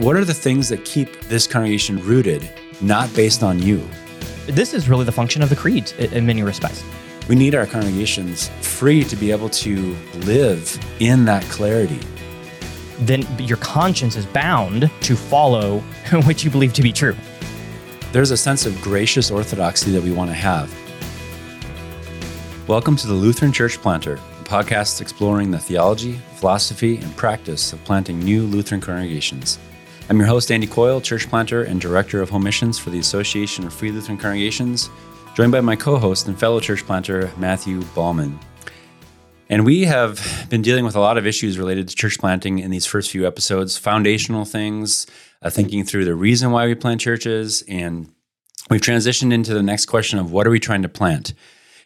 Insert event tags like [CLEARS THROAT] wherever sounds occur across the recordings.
what are the things that keep this congregation rooted, not based on you? This is really the function of the creed in many respects. We need our congregations free to be able to live in that clarity. Then your conscience is bound to follow [LAUGHS] what you believe to be true. There's a sense of gracious orthodoxy that we want to have. Welcome to the Lutheran Church Planter, a podcast exploring the theology, philosophy, and practice of planting new Lutheran congregations. I'm your host, Andy Coyle, church planter and director of home missions for the Association of Free Lutheran Congregations, joined by my co host and fellow church planter, Matthew Ballman. And we have been dealing with a lot of issues related to church planting in these first few episodes, foundational things, uh, thinking through the reason why we plant churches. And we've transitioned into the next question of what are we trying to plant?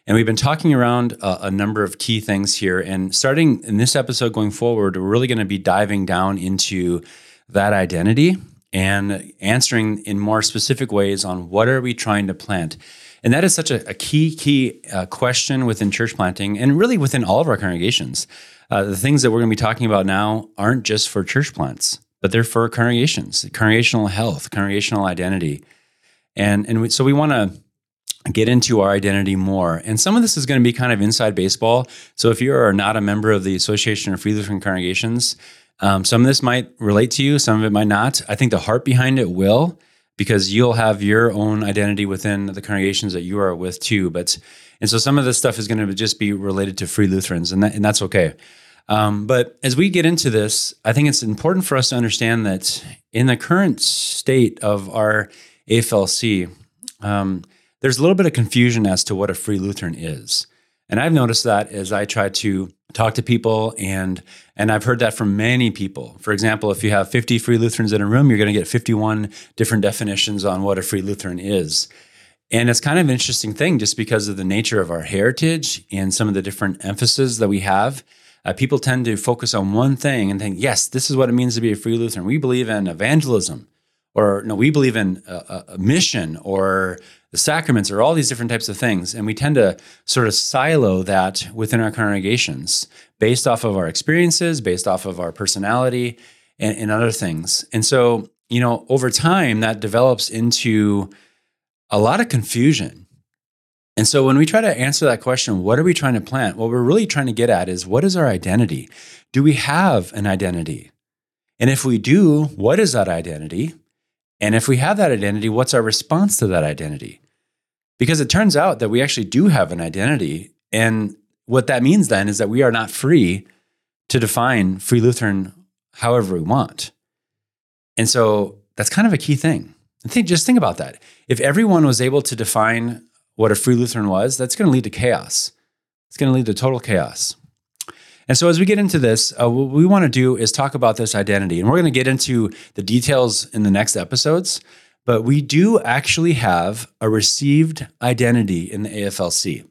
And we've been talking around a, a, number of key things here. And starting in this episode going forward, we're really going to be diving down into that identity and answering in more specific ways on what are we trying to plant. And that is such a, a key, key uh, question within church planting and really within all of our congregations. Uh, the things that we're going to be talking about now aren't just for church plants, but they're for congregations, congregational health, congregational identity. And, and we, so we want to get into our identity more. And some of this is going to be kind of inside baseball. So if you are not a member of the Association of Free Lutheran Congregations, um, some of this might relate to you, some of it might not. I think the heart behind it will, because you'll have your own identity within the congregations that you are with too. But and so some of this stuff is going to just be related to free Lutherans, and that, and that's okay. Um, but as we get into this, I think it's important for us to understand that in the current state of our AFLC, um, there's a little bit of confusion as to what a free Lutheran is. And I've noticed that as I try to talk to people and and I've heard that from many people. For example, if you have 50 free Lutherans in a room, you're going to get 51 different definitions on what a free Lutheran is. And it's kind of an interesting thing just because of the nature of our heritage and some of the different emphasis that we have. Uh, people tend to focus on one thing and think, yes, this is what it means to be a free Lutheran. We believe in evangelism, or no, we believe in a, a mission or the sacraments or all these different types of things. And we tend to sort of silo that within our congregations based off of our experiences, based off of our personality, and, and other things. And so, you know, over time, that develops into a lot of confusion. And so, when we try to answer that question, what are we trying to plant? What we're really trying to get at is what is our identity? Do we have an identity? And if we do, what is that identity? And if we have that identity, what's our response to that identity? Because it turns out that we actually do have an identity. And what that means then is that we are not free to define free Lutheran however we want. And so that's kind of a key thing. And think, just think about that. If everyone was able to define what a free Lutheran was, that's going to lead to chaos. It's going to lead to total chaos. And so, as we get into this, uh, what we want to do is talk about this identity. And we're going to get into the details in the next episodes. But we do actually have a received identity in the AFLC.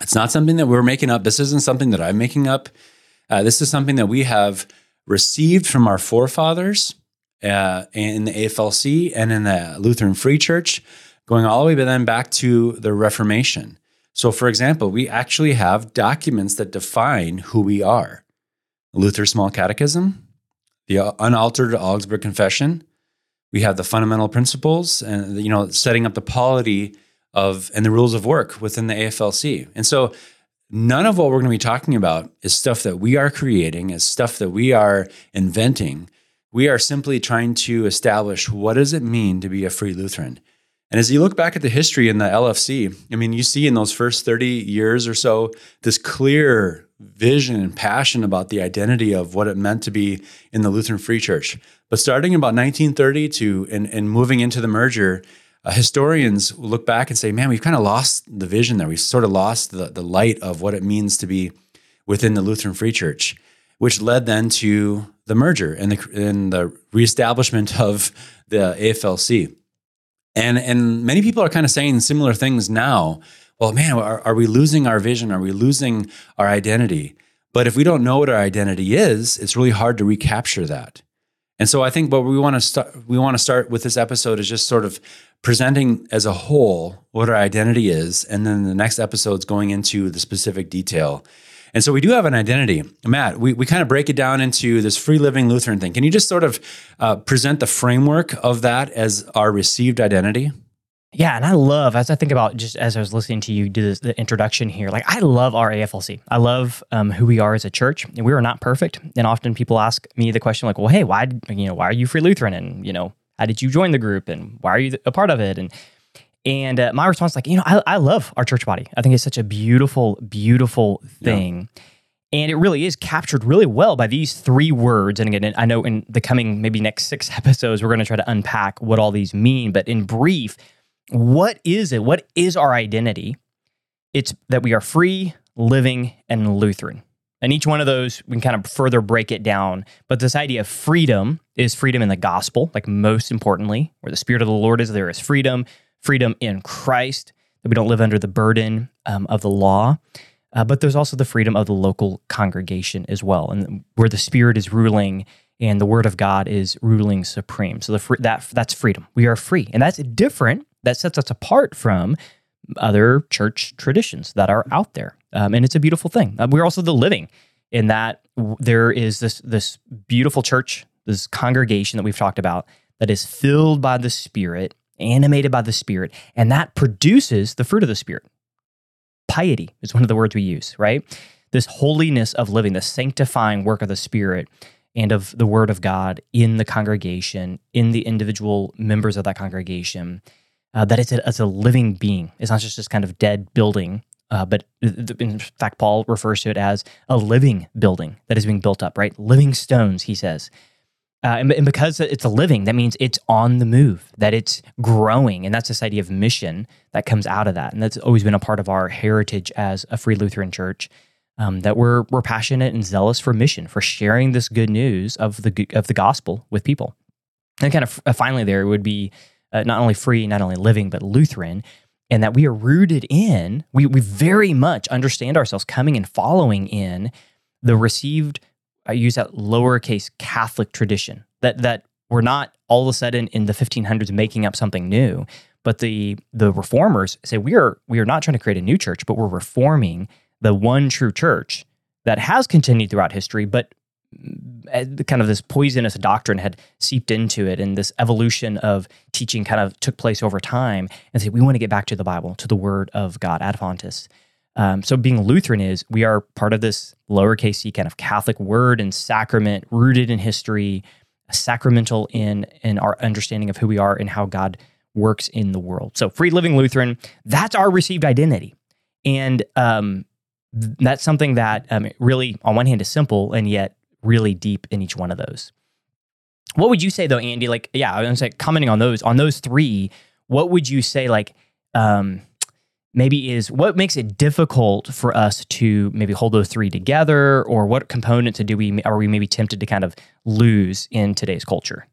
It's not something that we're making up. This isn't something that I'm making up. Uh, this is something that we have received from our forefathers uh, in the AFLC and in the Lutheran Free Church, going all the way then back to the Reformation. So, for example, we actually have documents that define who we are Luther Small Catechism, the Unaltered Augsburg Confession. We have the fundamental principles and, you know, setting up the polity of and the rules of work within the AFLC. And so, none of what we're going to be talking about is stuff that we are creating, is stuff that we are inventing. We are simply trying to establish what does it mean to be a free Lutheran. And as you look back at the history in the LFC, I mean, you see in those first 30 years or so this clear vision and passion about the identity of what it meant to be in the Lutheran Free Church. But starting about 1930 to and, and moving into the merger, uh, historians look back and say, man, we've kind of lost the vision there. We've sort of lost the, the light of what it means to be within the Lutheran Free Church, which led then to the merger and the, and the reestablishment of the AFLC. And and many people are kind of saying similar things now. Well, man, are, are we losing our vision? Are we losing our identity? But if we don't know what our identity is, it's really hard to recapture that. And so I think what we want to start we want to start with this episode is just sort of presenting as a whole what our identity is, and then the next episode is going into the specific detail. And so we do have an identity. Matt, we, we kind of break it down into this free living Lutheran thing. Can you just sort of uh, present the framework of that as our received identity? Yeah, and I love as I think about just as I was listening to you do this, the introduction here. Like I love our AFLC. I love um, who we are as a church, and we are not perfect. And often people ask me the question like, "Well, hey, why you know why are you Free Lutheran?" And you know, how did you join the group? And why are you a part of it? And and uh, my response, like, you know, I, I love our church body. I think it's such a beautiful, beautiful thing. Yeah. And it really is captured really well by these three words. And again, I know in the coming maybe next six [LAUGHS] episodes, we're going to try to unpack what all these mean. But in brief, what is it? What is our identity? It's that we are free, living, and Lutheran. And each one of those, we can kind of further break it down. But this idea of freedom is freedom in the gospel, like most importantly, where the Spirit of the Lord is, there is freedom, freedom in Christ, that we don't live under the burden um, of the law. Uh, but there's also the freedom of the local congregation as well, and where the Spirit is ruling and the Word of God is ruling supreme. So the fr- that that's freedom. We are free, and that's different that sets us apart from other church traditions that are out there. Um, and it's a beautiful thing. Uh, we're also the living in that w- there is this this beautiful church, this congregation that we've talked about that is filled by the Spirit, animated by the Spirit, and that produces the fruit of the Spirit. Piety is one of the words we use, right? This holiness of living, the sanctifying work of the Spirit and of the Word of God in the congregation, in the individual members of that congregation uh, that it's a, it's a living being. It's not just this kind of dead building, uh, but in fact, Paul refers to it as a living building that is being built up, right? Living stones, he says. Uh, and, and, because it's a living, that means it's on the move, that it's growing. And that's this idea of mission that comes out of that. And that's always been a part of our heritage as a Free Lutheran church. Um, that we're we're passionate and zealous for mission, for sharing this good news of the of the gospel with people. And kind of uh, finally, there would be uh, not only free, not only living, but Lutheran, and that we are rooted in, we, we very much understand ourselves coming and following in the received, I use that lowercase Catholic tradition, that, that we're not all of a sudden in the 1500s making up something new, but the, the reformers say we are, we are not trying to create a new church, but we're reforming the one true church that has continued throughout history, but kind of this poisonous doctrine had seeped into it and this evolution of teaching kind of took place over time and say we want to get back to the bible to the word of god ad fontes. Um, so being lutheran is we are part of this lowercase c kind of catholic word and sacrament rooted in history sacramental in in our understanding of who we are and how god works in the world. So free living lutheran that's our received identity. And um, that's something that um, really on one hand is simple and yet really deep in each one of those. What would you say though, Andy? Like, yeah, I was like commenting on those, on those three, what would you say like um maybe is what makes it difficult for us to maybe hold those three together or what components do we are we maybe tempted to kind of lose in today's culture?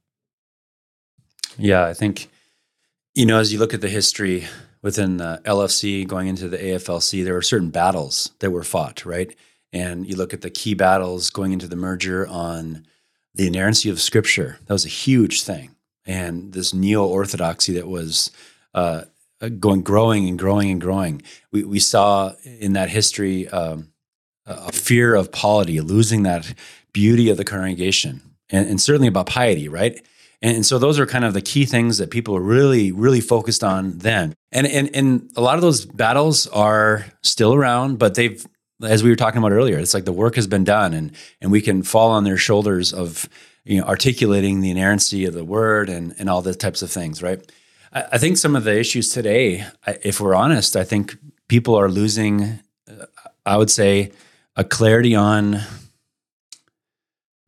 Yeah, I think you know, as you look at the history within the LFC going into the AFLC, there were certain battles that were fought, right? And you look at the key battles going into the merger on the inerrancy of Scripture, that was a huge thing. And this neo orthodoxy that was uh, going, growing and growing and growing. We, we saw in that history um, a fear of polity, losing that beauty of the congregation, and, and certainly about piety, right? And, and, so those are kind of the key things that people are really, really focused on then. And, and and a lot of those battles are still around, but they've as we were talking about earlier, it's like the work has been done, and and we can fall on their shoulders of you know articulating the inerrancy of the word and and all those types of things, right? I, I think some of the issues today, if we're honest, I think people are losing. Uh, I would say a clarity on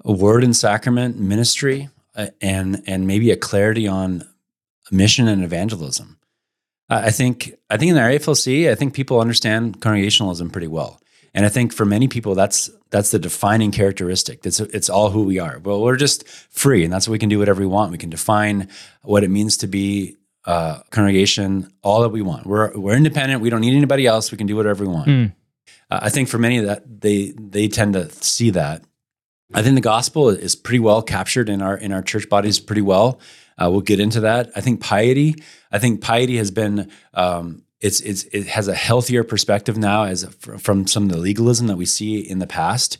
a word and sacrament ministry, uh, and and maybe a clarity on mission and evangelism. I think I think in the AFLC, I think people understand congregationalism pretty well. And I think for many people, that's that's the defining characteristic. It's it's all who we are. Well, we're just free, and that's what we can do whatever we want. We can define what it means to be a congregation, all that we want. We're we're independent. We don't need anybody else. We can do whatever we want. Mm. Uh, I think for many of that they they tend to see that. I think the gospel is pretty well captured in our in our church bodies pretty well. Uh, we'll get into that. I think piety. I think piety has been um, it's it's it has a healthier perspective now as from some of the legalism that we see in the past.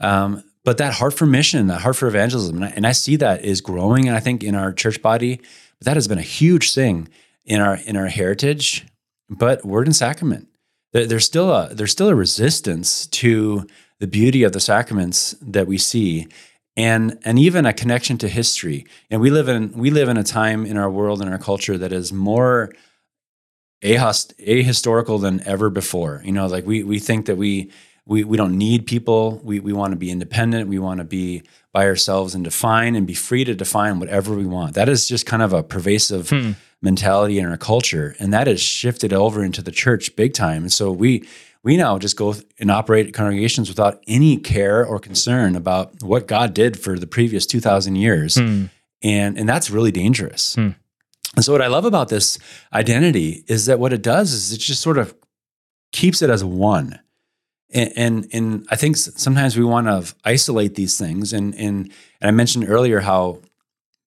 Um, but that heart for mission, that heart for evangelism, and I, and I see that is growing. And I think in our church body, but that has been a huge thing in our in our heritage. But word and sacrament, there, there's still a there's still a resistance to the beauty of the sacraments that we see and and even a connection to history. And we live in we live in a time in our world and our culture that is more ahistorical than ever before. You know, like we we think that we we we don't need people. We we want to be independent. We want to be by ourselves and define and be free to define whatever we want. That is just kind of a pervasive hmm. mentality in our culture, and that has shifted over into the church big time. And so we we now just go and operate congregations without any care or concern about what God did for the previous two thousand years, hmm. and and that's really dangerous. Hmm. And so what I love about this identity is that what it does is it just sort of keeps it as one. And, and, and I think sometimes we want to isolate these things. And, and, and I mentioned earlier how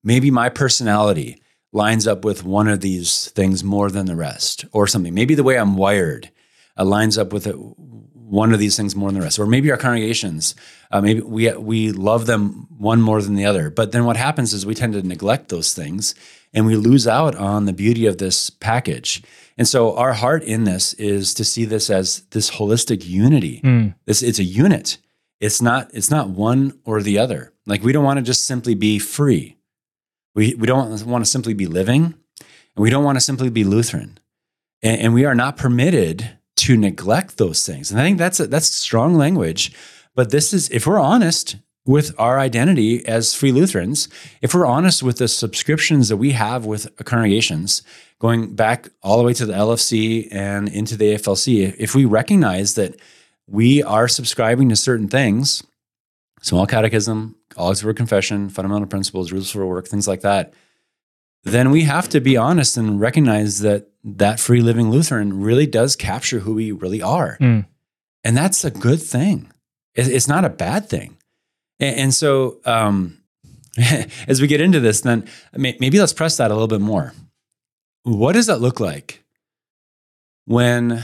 maybe my personality lines up with one of these things more than the rest or something. Maybe the way I'm wired uh, lines up with it, one of these things more than the rest. Or maybe our congregations, uh, maybe we, we love them one more than the other. But then what happens is we tend to neglect those things and we lose out on the beauty of this package. And so our heart in this is to see this as this holistic unity. Mm. This it's a unit. It's not it's not one or the other. Like we don't want to just simply be free. We we don't want to simply be living, and we don't want to simply be Lutheran. And, and we are not permitted to neglect those things. And I think that's a, that's strong language. But this is if we're honest, with our identity as free Lutherans, if we're honest with the subscriptions that we have with congregations, going back all the way to the LFC and into the AFLC, if we recognize that we are subscribing to certain things, small catechism, Augsburg Confession, fundamental principles, rules for work, things like that, then we have to be honest and recognize that that free living Lutheran really does capture who we really are. Mm. And that's a good thing. It's not a bad thing. And, so, um, [LAUGHS] as we get into this, then maybe let's press that a little bit more. What does that look like when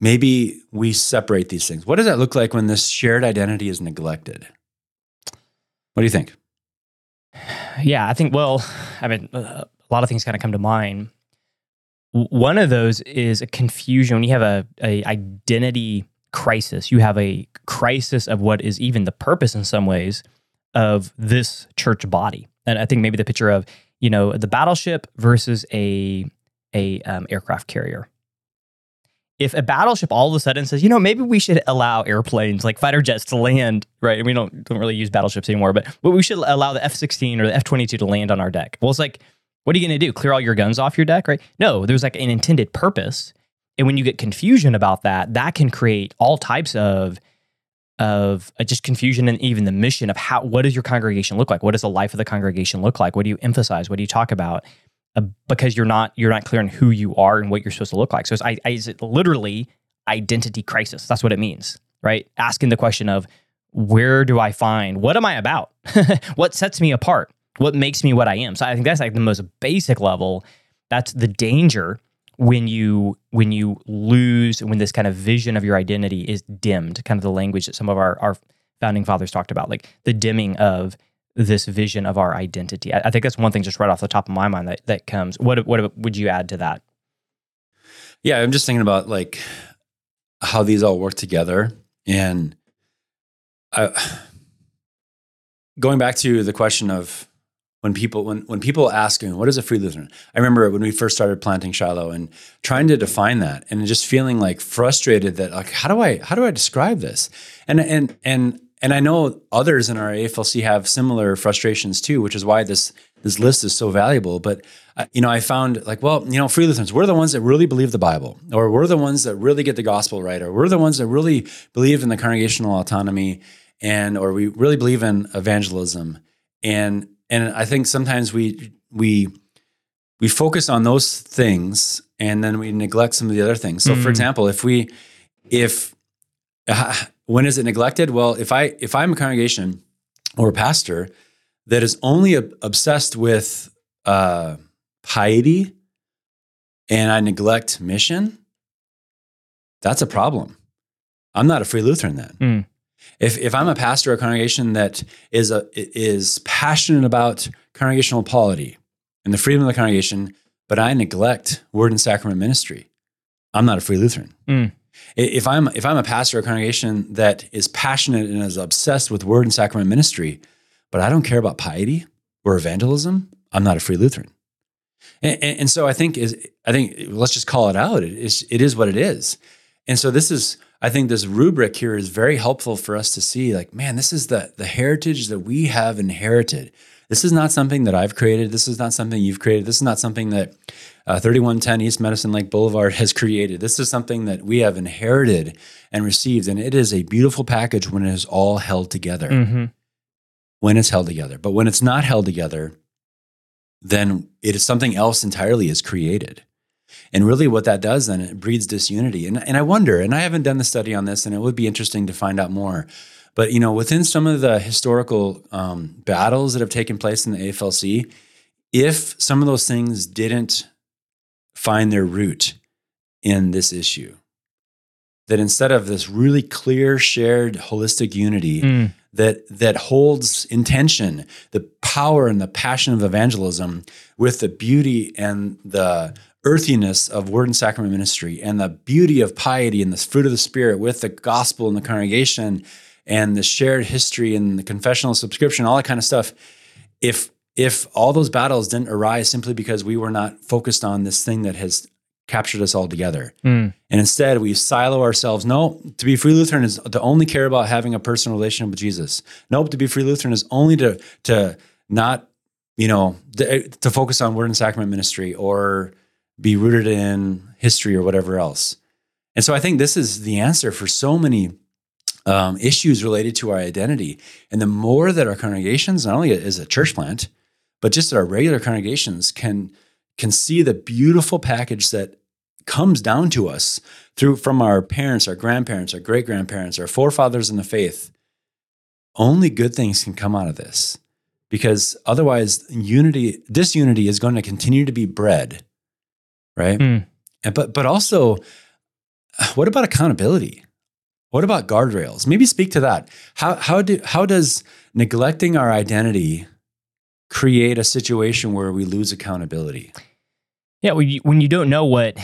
maybe we separate these things? What does that look like when this shared identity is neglected? What do you think? Yeah, I think, well, [SIGHS] I mean, a lot of things kind of come to mind. One of those is a confusion when you have a, a identity crisis. You have a crisis of what is even the purpose in some ways of this church body. And I think maybe the picture of, you know, the battleship versus a a um, aircraft carrier. If a battleship all of a sudden says, you know, maybe we should allow airplanes like fighter jets to land, right? And we don't don't really use battleships anymore, but but we should allow the F sixteen or the F twenty two to land on our deck. Well, it's like, what are you going to do? Clear all your guns off your deck, right? No, there's like an intended purpose and when you get confusion about that, that can create all types of of uh, just confusion and even the mission of how what does your congregation look like? What does the life of the congregation look like? What do you emphasize? What do you talk about? Uh, because you're not you're not clear on who you are and what you're supposed to look like. So it's, I, I, it's literally identity crisis. That's what it means, right? Asking the question of where do I find what am I about? [LAUGHS] what sets me apart? What makes me what I am? So I think that's like the most basic level. That's the danger when you when you lose when this kind of vision of your identity is dimmed kind of the language that some of our, our founding fathers talked about like the dimming of this vision of our identity. I, I, think that's one thing just right off the top of my mind that, that comes. What what would you add to that? Yeah i'm just thinking about like how these all work together. And I, [SIGHS] going back to the question of when people when when people ask me what is a free Lutheran, I remember when we first started planting Shiloh and trying to define that and just feeling like frustrated that like how do I how do I describe this? And and and and I know others in our AFLC have similar frustrations too, which is why this this list is so valuable. But uh, you know, I found like, well, you know, free Lutherans, we're the ones that really believe the Bible, or we're the ones that really get the gospel right, or we're the ones that really believe in the congregational autonomy, and or we really believe in evangelism. And and I think sometimes we we we focus on those things and then we neglect some of the other things. So, mm. for example, if we if uh, when is it neglected? Well, if I if I'm a congregation or a pastor that is only obsessed with uh, piety and I neglect mission, that's a problem. I'm not a free Lutheran then. Mm. If if I'm a pastor of a congregation that is a is passionate about congregational polity and the freedom of the congregation, but I neglect word and sacrament ministry, I'm not a free Lutheran. Mm. If I'm if I'm a pastor of a congregation that is passionate and is obsessed with word and sacrament ministry, but I don't care about piety or evangelism, I'm not a free Lutheran. And, and, and so I think is I think let's just call it out. It is it is what it is. And so this is I think this rubric here is very helpful for us to see like man this is the the heritage that we have inherited. This is not something that I've created. This is not something you've created. This is not something that uh, 3110 East Medicine Lake Boulevard [LAUGHS] has created. This is something that we have inherited and received. And it is a beautiful package when it is all held together. Mm-hmm. When it's held together. But when it's not held together, then it is something else entirely is created. And really, what that does then, it breeds disunity. And, and I wonder, and I haven't done the study on this, and it would be interesting to find out more. But you know, within some of the historical um, battles that have taken place in the AFLC, if some of those things didn't find their root in this issue, that instead of this really clear, shared, holistic unity Mm. that that holds intention, the power and the passion of evangelism with the beauty and the earthiness of word and sacrament ministry and the beauty of piety and the fruit of the spirit with the gospel and the congregation and the shared history and the confessional subscription all that kind of stuff if if all those battles didn't arise simply because we were not focused on this thing that has captured us all together Mm. and instead we silo ourselves. No, to be free Lutheran is to only care about having a personal relationship with Jesus. Nope, to be free Lutheran is only to to not, you know, to, to focus on word and sacrament ministry or be rooted in history or whatever else. And so I think this is the answer for so many um, issues related to our identity. And the more that our congregations, not only as a church plant, but just our regular congregations can can see the beautiful package that comes down to us through from our parents, our grandparents, our great grandparents, our forefathers in the faith. Only good things can come out of this because otherwise, unity, disunity is going to continue to be bred, right? Mm. And but but also, what about accountability? What about guardrails? Maybe speak to that. How how do how does neglecting our identity create a situation where we lose accountability? Yeah, when you, when you don't know what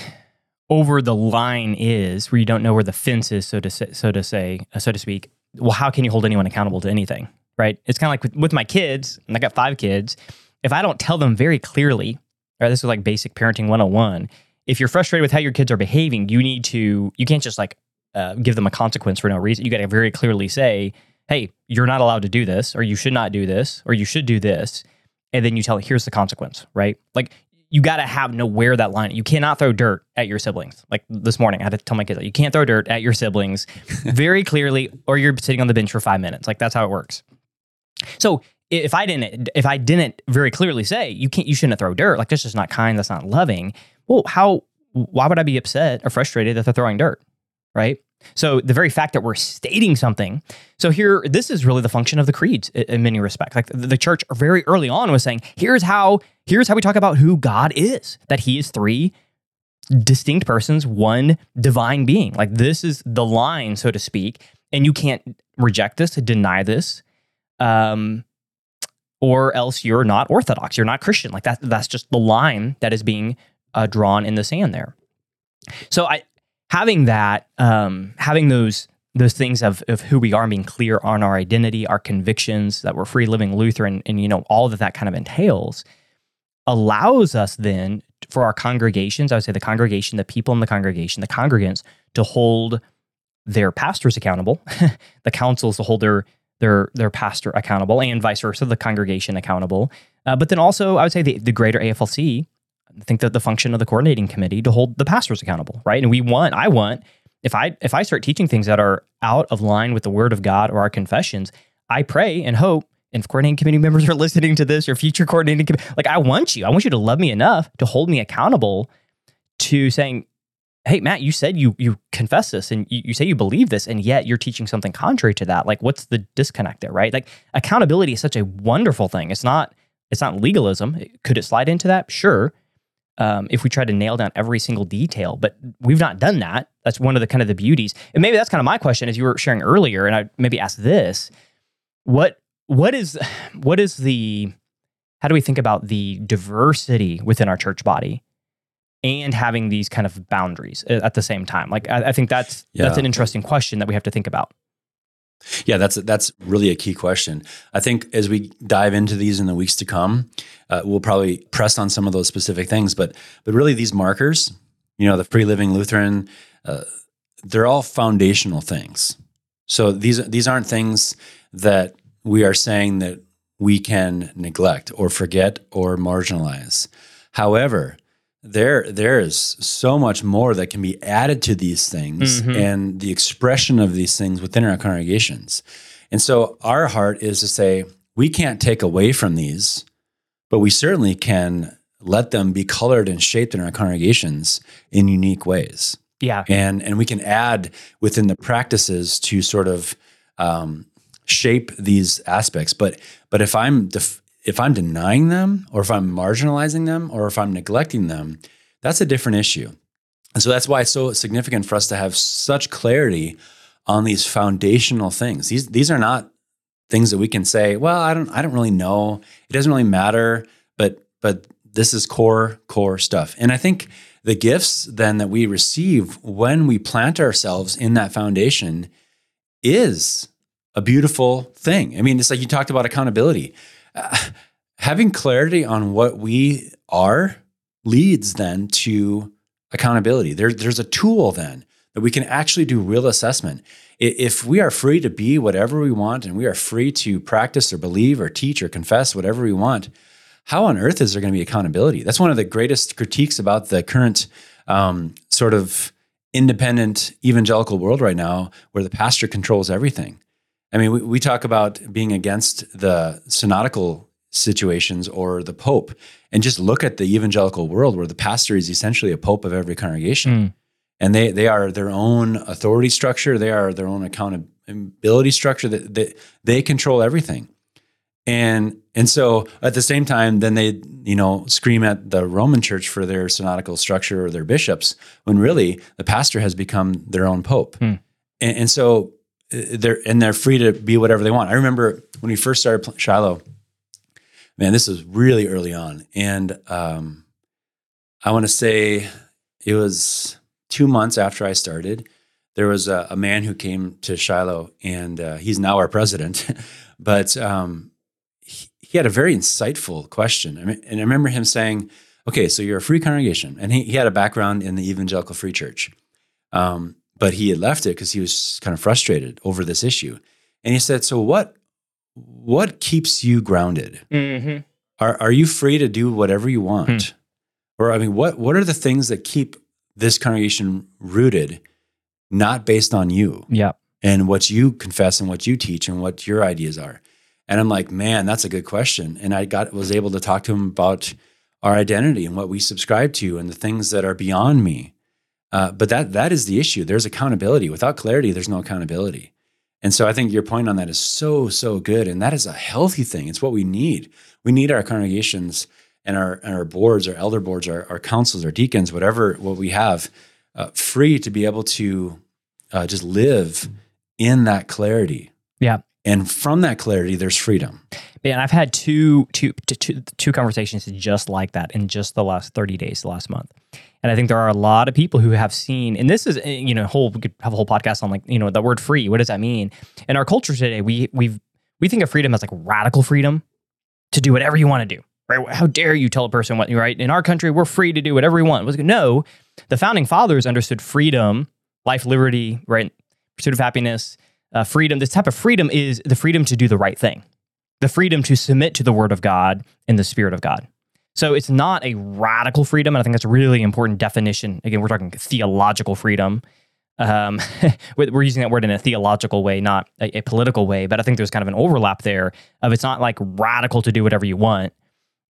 over the line is, where you don't know where the fence is, so to say, so to say, uh, so to speak. Well, how can you hold anyone accountable to anything, right? It's kind of like with, with my kids, and I got five kids. If I don't tell them very clearly, right, this is like basic parenting 101. If you're frustrated with how your kids are behaving, you need to, you can't just like uh, give them a consequence for no reason. You got to very clearly say, hey, you're not allowed to do this, or you should not do this, or you should do this. And then you tell, here's the consequence, right? Like you got to have know where that line. You cannot throw dirt at your siblings. Like this morning, I had to tell my kids, you can't throw dirt at your siblings [LAUGHS] very clearly, or you're sitting on the bench for five minutes. Like that's how it works. So if I didn't, if I didn't very clearly say you can't, you shouldn't throw dirt. Like that's just not kind. That's not loving. Well, how? Why would I be upset or frustrated that they're throwing dirt? Right. So the very fact that we're stating something. So here, this is really the function of the creeds in many respects. Like the church very early on was saying, here's how, here's how we talk about who God is. That He is three distinct persons, one divine being. Like this is the line, so to speak, and you can't reject this, deny this, um, or else you're not Orthodox. You're not Christian. Like that. That's just the line that is being uh, drawn in the sand there. So I having that, um, having those those things of of who we are being clear on our identity, our convictions that we're free living Lutheran, and you know all that that kind of entails, allows us then for our congregations. I would say the congregation, the people in the congregation, the congregants to hold their pastors accountable, [LAUGHS] the councils to hold their their their pastor accountable, and vice versa, the congregation accountable. Uh, but then also, I would say the, the greater AFLC. I think that the function of the coordinating committee to hold the pastors accountable, right? And we want, I want, if I if I start teaching things that are out of line with the Word of God or our confessions, I pray and hope. And if coordinating committee members are [LAUGHS] listening to this, or future coordinating committee, like I want you, I want you to love me enough to hold me accountable to saying, "Hey, Matt, you said you you confess this and you, you say you believe this, and yet you're teaching something contrary to that. Like, what's the disconnect there, right? Like, accountability is such a wonderful thing. It's not it's not legalism. Could it slide into that? Sure. um, if we try to nail down every single detail. But we've not done that. That's one of the kind of the beauties. And maybe that's kind of my question as you were sharing earlier. And I maybe ask this: what what is [SIGHS] what is the how do we think about the diversity within our church body and having these kind of boundaries at the same time? Like I, I think that's yeah. that's an interesting question that we have to think about. Yeah, that's that's really a key question. I think as we dive into these in the weeks to come, uh, we'll probably press on some of those specific things. But but really, these markers, you know, the free living Lutheran, uh, they're all foundational things. So these these aren't things that we are saying that we can neglect or forget or marginalize. However, there there is so much more that can be added to these things mm-hmm. and the expression of these things within our congregations. And so our heart is to say we can't take away from these, but we certainly can let them be colored and shaped in our congregations in unique ways. Yeah. And and we can add within the practices to sort of um, shape these aspects. But but if I'm def- if I'm denying them or if I'm marginalizing them or if I'm neglecting them, that's a different issue. And so that's why it's so significant for us to have such clarity on these foundational things. These these are not things that we can say, well, I don't I don't really know. It doesn't really matter, but but this is core core stuff. And I think the gifts then that we receive when we plant ourselves in that foundation is a beautiful thing. I mean, it's like you talked about accountability having clarity on what we are leads then to accountability. There, there's a tool then that we can actually do real assessment. If we are free to be whatever we want and we are free to practice or believe or teach or confess whatever we want, how on earth is there going to be accountability? That's one of the greatest critiques about the current um, sort of independent evangelical world right now, where the pastor controls everything. I mean, we, we talk about being against the synodical situations or the pope and just look at the evangelical world where the pastor is essentially a pope of every congregation mm. and they they are their own authority structure they are their own accountability structure that, that they control everything and and so at the same time then they you know scream at the roman church for their synodical structure or their bishops when really the pastor has become their own pope mm. and, and so they're and they're free to be whatever they want. I remember when we first started Shiloh. Man, this was really early on, and um, I want to say it was two months after I started. There was a, a man who came to Shiloh, and uh, he's now our president. [LAUGHS] but um, he, he, had a very insightful question, I mean, and I remember him saying, "Okay, so you're a free congregation," and he, he had a background in the Evangelical Free Church. Um, but he had left it because he was kind of frustrated over this issue. And he said, "So what? What keeps you grounded? Mm-hmm. Are are you free to do whatever you want, hmm. or I mean, what what are the things that keep this congregation rooted, not based on you? Yeah, and what you confess and what you teach and what your ideas are." And I'm like, man, that's a good question. And I got was able to talk to him about our identity and what we subscribe to and the things that are beyond me uh, but that that is the issue. There's accountability. Without clarity, there's no accountability. And so I think your point on that is so so good, and that is a healthy thing. It's what we need. We need our congregations and our and our boards, our elder boards, our, our councils, our deacons, whatever what we have, uh, free to be able to uh, just live in that clarity. Yeah. And from that clarity, there's freedom. man I've had two, two, two, two conversations just like that in just the last 30 days, the last month. And I think there are a lot of people who have seen, and this is, eh, you know, whole we could have a whole podcast on like, you know, the word free. What does that mean? In our culture today, we we've we think of freedom as like radical freedom to do whatever you want to do. Right? How dare you tell a person what right? In our country, we're free to do whatever we want. No, the founding fathers understood freedom, life, liberty, right? Pursuit of happiness, uh, freedom. This type of freedom is the freedom to do the right thing, the freedom to submit to the word of God and the spirit of God. So it's not a radical freedom. And I think that's a really important definition. Again, we're talking theological freedom. Um, [LAUGHS] we're using that word in a theological way, not a, a, political way. But I think there's kind of an overlap there of it's not like radical to do whatever you want.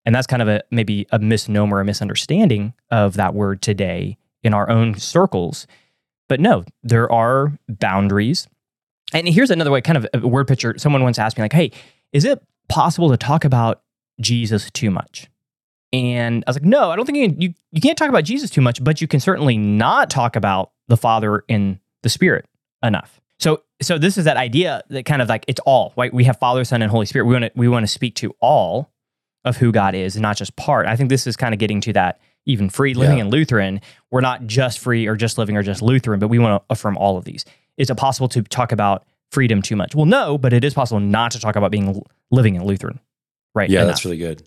And that's kind of a maybe a misnomer, a misunderstanding of that word today in our own circles. But no, there are boundaries. And here's another way, kind of a word picture. Someone once asked me, like, hey, is it possible to talk about Jesus too much? And I was like, no, I don't think you, can, you you can't talk about Jesus too much, but you can certainly not talk about the Father and the Spirit enough. So so this is that idea that kind of like it's all right. We have Father, Son, and Holy Spirit. We want to we want to speak to all of who God is, and not just part. I think this is kind of getting to that even free living Yeah. in Lutheran. We're not just free or just living or just Lutheran, but we want to affirm all of these. Is it possible to talk about freedom too much? Well, no, but it is possible not to talk about being living in Lutheran. Right. Yeah, enough. that's really good.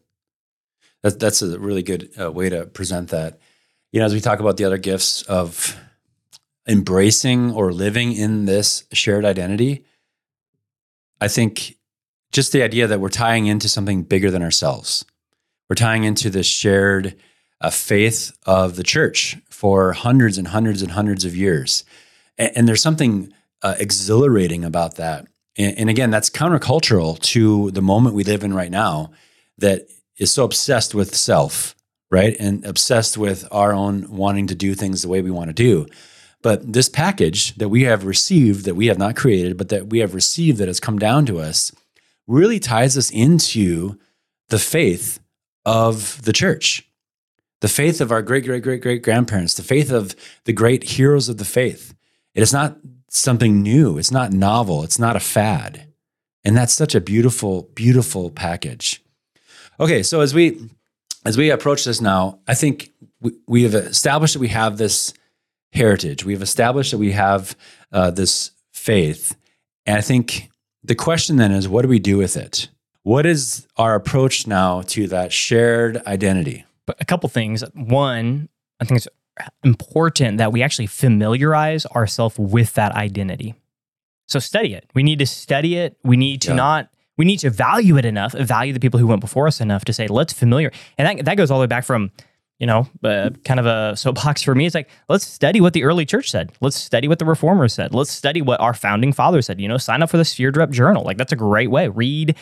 That's that's a really good uh, way to present that. You know, as we talk about the other gifts of embracing or living in this shared identity, I think just the idea that we're tying into something bigger than ourselves. We're tying into this shared uh, faith of the church for hundreds and hundreds and hundreds of years, and, and there's something uh, exhilarating about that. And, and again, that's countercultural to the moment we live in right now that is so obsessed with self, right? And obsessed with our own wanting to do things the way we want to do. But this package that we have received, that we have not created, but that we have received that has come down to us, really ties us into the faith of the church, the faith of our great, great, great, great grandparents, the faith of the great heroes of the faith. It is not something new, it's not novel, it's not a fad. And that's such a beautiful, beautiful package. Okay, so as we as we approach this now, I think we, we have established that we have this heritage. We've established that we have uh, this faith, and I think the question then is, what do we do with it? What is our approach now to that shared identity? But a couple things. One, I think it's important that we actually familiarize ourselves with that identity. So study it. We need to study it. We need to Yeah. not. We need to value it enough, value the people who went before us enough to say, let's familiar. And that, that goes all the way back from, you know, uh, kind of a soapbox for me. It's like, let's study what the early church said. Let's study what the reformers said. Let's study what our founding fathers said. You know, sign up for the Sphere Rep Journal. Like that's a great way. Read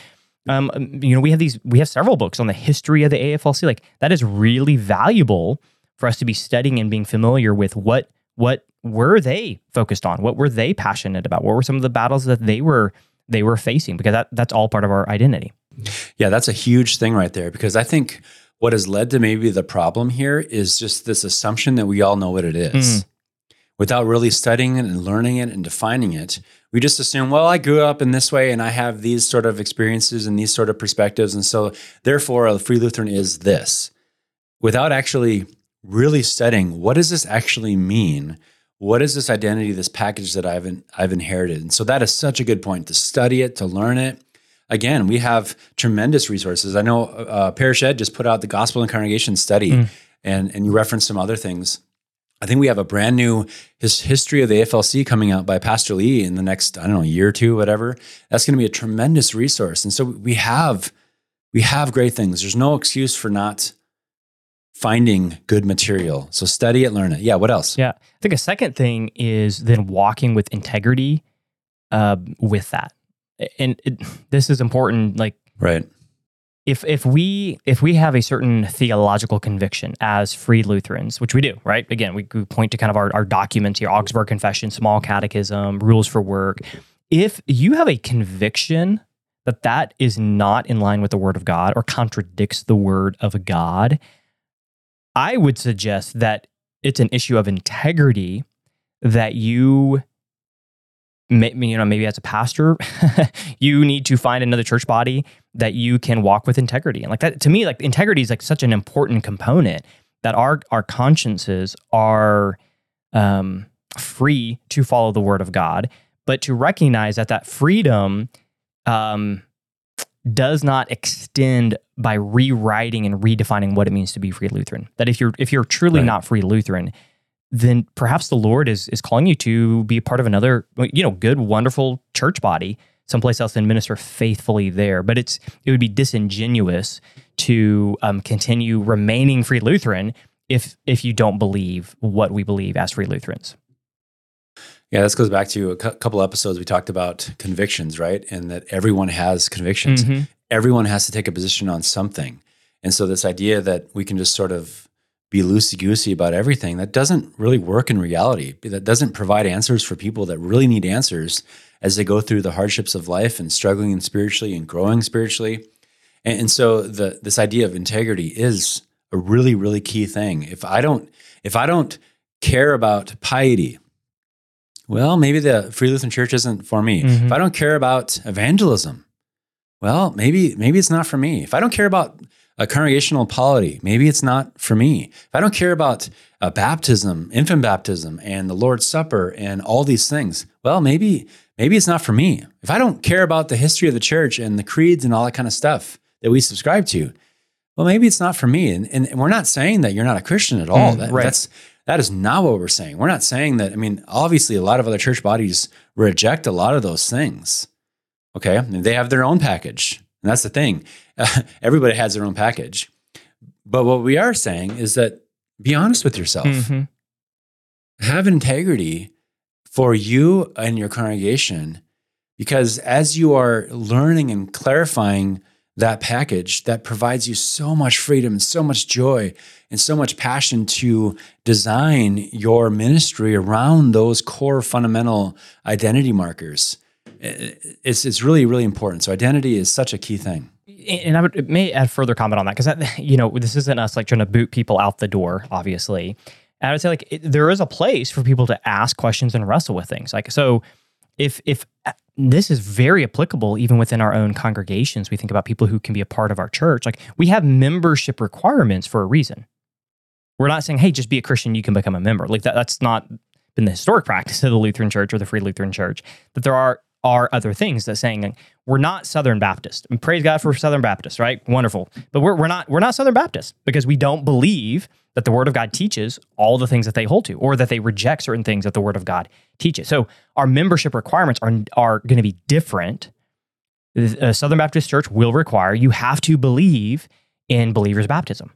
um, you know, we have these, we have several books on the history of the AFLC. Like that is really valuable for us to be studying and being familiar with what what were they focused on, what were they passionate about, what were some of the battles that they were they were facing, because that that's all part of our identity. Yeah, that's a huge thing right there because I think what has led to maybe the problem here is just this assumption that we all know what it is. Mm-hmm. Without really studying it and learning it and defining it, we just assume, well, I grew up in this way and I have these sort of experiences and these sort of perspectives. And so, therefore, a free Lutheran is this. Without actually really studying, what does this actually mean? What is this identity, this package that I've, in, I've inherited? And so, that is such a good point to study it, to learn it, again, we have tremendous resources. I know uh, Parish Ed just put out the Gospel and Congregation Study, and and you referenced some other things. I think we have a brand new his history of the AFLC coming out by Pastor Lee in the next I don't know year or two, whatever. That's going to be a tremendous resource, and so we have we have great things. There's no excuse for not finding good material. So study it, learn it. Yeah. What else? Yeah, I think a second thing is then walking with integrity uh, with that, and it, this is important. Like Right. if if we if we have a certain theological conviction as free Lutherans, which we do, right? Again, we, we point to kind of our, our documents here: Augsburg Confession, Small Catechism, Rules for Work. If you have a conviction that that is not in line with the Word of God or contradicts the Word of God, I would suggest that it's an issue of integrity that you you know maybe as a pastor [LAUGHS] you need to find another church body that you can walk with integrity. And like that to me like integrity is like such an important component that our our consciences are um free to follow the word of god but to recognize that that freedom um does not extend by rewriting and redefining what it means to be free lutheran that if you're if you're truly Right. not free lutheran then perhaps the Lord is is calling you to be part of another, you know, good, wonderful church body, someplace else, and minister faithfully there. But it's it would be disingenuous to um, continue remaining free Lutheran if if you don't believe what we believe as free Lutherans. Yeah, this goes back to a cou- couple episodes we talked about convictions, right? And that everyone has convictions. Mhm. Everyone has to take a position on something. And so this idea that we can just sort of be loosey goosey about everything, that doesn't really work in reality. That doesn't provide answers for people that really need answers as they go through the hardships of life and struggling spiritually and growing spiritually. And, and so the this idea of integrity is a really, really key thing. If I don't, if I don't care about piety, well, maybe the Free Lutheran Church isn't for me. Mhm. If I don't care about evangelism, well, maybe maybe it's not for me. If I don't care about a congregational polity, maybe it's not for me. If I don't care about uh, baptism, infant baptism, and the Lord's Supper, and all these things, well, maybe maybe it's not for me. If I don't care about the history of the church and the creeds and all that kind of stuff that we subscribe to, well, maybe it's not for me. And, and we're not saying that you're not a Christian at all. Mm, That- right. That's that is not what we're saying. We're not saying that. I mean, obviously, a lot of other church bodies reject a lot of those things. Okay, and they have their own package, and that's the thing. [LAUGHS] everybody has their own package. But what we are saying is that be honest with yourself. Mhm. Have integrity for you and your congregation, because as you are learning and clarifying that package, that provides you so much freedom and so much joy and so much passion to design your ministry around those core fundamental identity markers. It's, it's really, really important. So, identity is such a key thing. and I would may add further comment on that because [LAUGHS] you know this isn't us like trying to boot people out the door, obviously. And I would say like it, there is a place for people to ask questions and wrestle with things. Like so, if if this is very applicable even within our own congregations, we think about people who can be a part of our church. Like we have membership requirements for a reason. We're not saying, hey, just be a Christian, you can become a member. Like that, that's not been the historic practice of the Lutheran Church or the Free Lutheran Church. That there are are other things that saying like, we're not Southern Baptist. And praise God for Southern Baptist, right? Wonderful. But we're, we're not we're not Southern Baptist because we don't believe that the Word of God teaches all the things that they hold to, or that they reject certain things that the Word of God teaches. So our membership requirements are are going to be different. A Southern Baptist Church will require you have to believe in believers' baptism,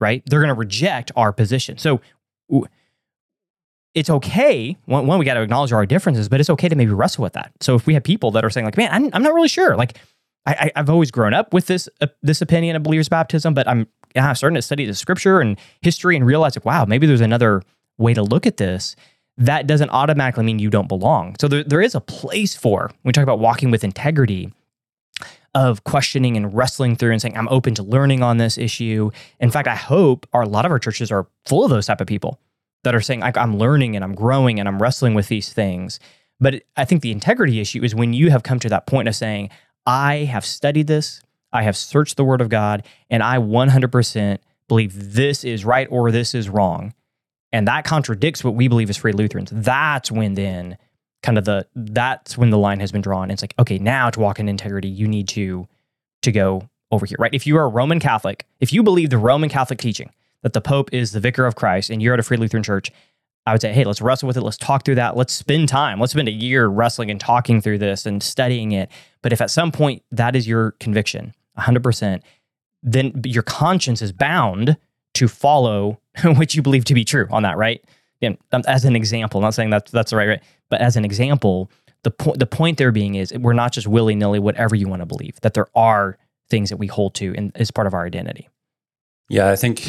right? They're going to reject our position. So it's okay. One, one we got to acknowledge our differences, but it's okay to maybe wrestle with that. So if we have people that are saying like, "Man, I'm, I'm not really sure," like I, I've always grown up with this uh, this opinion of believers' baptism, but I'm I'm starting to study the scripture and history and realize like, wow, maybe there's another way to look at this. That doesn't automatically mean you don't belong. So there, there is a place for we talk about walking with integrity of questioning and wrestling through and saying, I'm open to learning on this issue. In fact, I hope our, a lot of our churches are full of those type of people that are saying, I'm learning and I'm growing and I'm wrestling with these things. But I think the integrity issue is when you have come to that point of saying, I have studied this, I have searched the word of God, and I 100% believe this is right or this is wrong. And that contradicts what we believe as free Lutherans. That's when then kind of the that's when the line has been drawn. It's like, okay, now to walk in integrity, you need to to go over here, right? If you are a Roman Catholic, if you believe the Roman Catholic teaching that the Pope is the vicar of Christ and you're at a free Lutheran church, I would say, hey, let's wrestle with it. Let's talk through that. Let's spend time. Let's spend a year wrestling and talking through this and studying it. But if at some point that is your conviction, 100%, then your conscience is bound to follow [LAUGHS] what you believe to be true on that, right? And um, as an example, I'm not saying that's that's the right, right, but as an example, the point the point there being is we're not just willy nilly whatever you want to believe. That there are things that we hold to and is part of our identity. Yeah, I think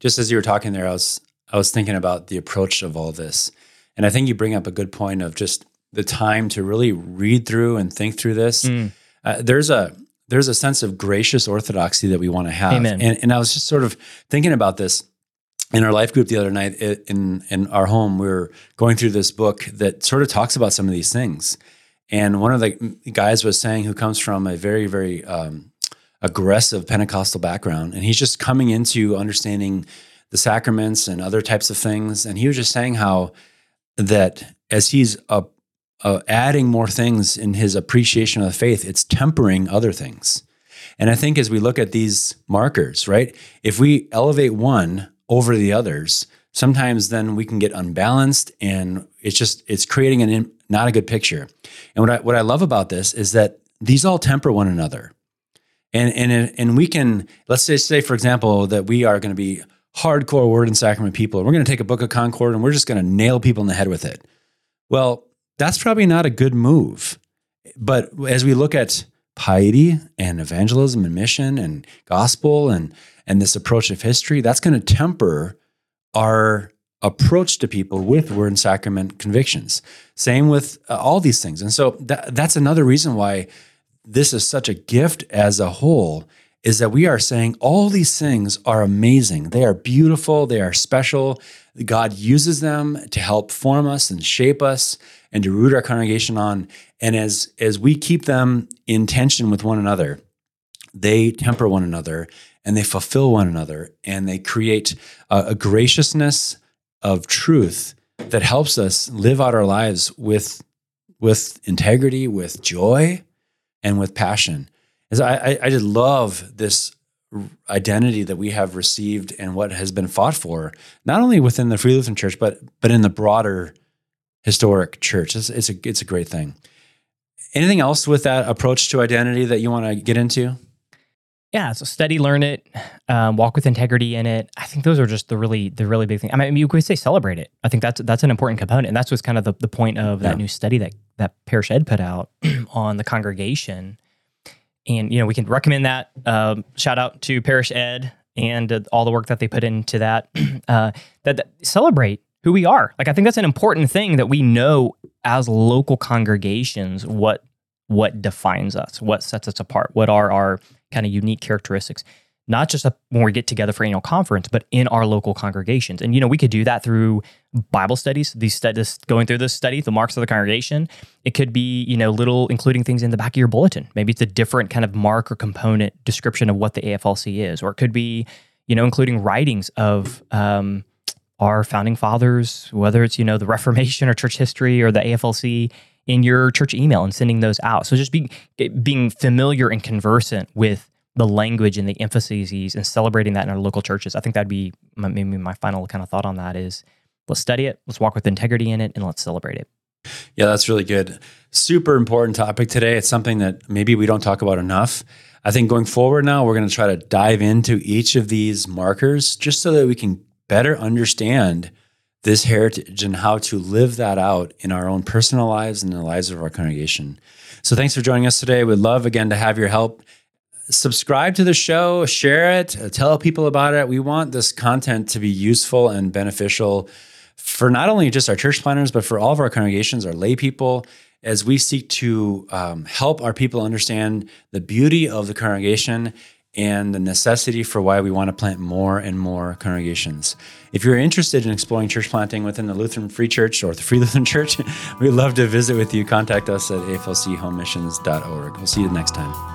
just as you were talking there, I was I was thinking about the approach of all this, and I think you bring up a good point of just the time to really read through and think through this. Mm. Uh, there's a there's a sense of gracious orthodoxy that we want to have, Amen. and and I was just sort of thinking about this in our life group the other night in in our home. We were going through this book that sort of talks about some of these things, and one of the guys was saying who comes from a very very um, aggressive Pentecostal background, and he's just coming into understanding the sacraments and other types of things. And he was just saying how that as he's uh, uh, adding more things in his appreciation of the faith, it's tempering other things. And I think as we look at these markers, right, if we elevate one over the others, sometimes then we can get unbalanced, and it's just it's creating an not a good picture. And what I what I love about this is that these all temper one another and and and we can let's say say for example that we are going to be hardcore word and sacrament people and we're going to take a book of concord and we're just going to nail people in the head with it well that's probably not a good move. But as we look at piety and evangelism and mission and gospel and and this approach of history that's going to temper our approach to people with word and sacrament convictions. Same with uh, all these things. And so that, that's another reason why this is such a gift as a whole is that we are saying all these things are amazing. They are beautiful, they are special. God uses them to help form us and shape us and to root our congregation on. And as as we keep them in tension with one another, they temper one another and they fulfill one another and they create a, a graciousness of truth that helps us live out our lives with with integrity, with joy, and with passion. As I, I just love this identity that we have received and what has been fought for, not only within the Free Lutheran Church, but but in the broader historic church. It's, it's a it's a great thing. Anything else with that approach to identity that you want to get into? Yeah, so study, learn it, um, walk with integrity in it. I think those are just the really the really big thing. I mean, you could say celebrate it. I think that's that's an important component, and that's what's kind of the, the point of that yeah. new study that that Parish Ed put out [CLEARS THROAT] on the congregation. And you know, we can recommend that. Um, shout out to Parish Ed and uh, all the work that they put into that. [CLEARS THROAT] Uh, that, that celebrate who we are. Like I think that's an important thing that we know as local congregations what what defines us, what sets us apart, what are our kind of unique characteristics, not just when we get together for annual conference, but in our local congregations. And, you know, we could do that through Bible studies, these studies, going through this study, the marks of the congregation. It could be, you know, little including things in the back of your bulletin. Maybe it's a different kind of mark or component description of what the AFLC is, or it could be, you know, including writings of, um, our founding fathers, whether it's, you know, the Reformation or church history or the AFLC, in your church email and sending those out. So just being eh, being familiar and conversant with the language and the emphases and celebrating that in our local churches. I think that'd be my, maybe my final kind of thought on that is let's study it, let's walk with integrity in it, and let's celebrate it. Yeah, that's really good. Super important topic today. It's something that maybe we don't talk about enough. I think going forward now, we're going to try to dive into each of these markers just so that we can better understand this heritage and how to live that out in our own personal lives and the lives of our congregation. So thanks for joining us today. We'd love again to have your help. Subscribe to the show, share it, tell people about it. We want this content to be useful and beneficial for not only just our church planners, but for all of our congregations, our lay people, as we seek to um, help our people understand the beauty of the congregation and the necessity for why we want to plant more and more congregations. If you're interested in exploring church planting within the Lutheran Free Church or the Free [LAUGHS] Lutheran Church, we'd love to visit with you. Contact us at aflchomemissions.org. We'll see you next time.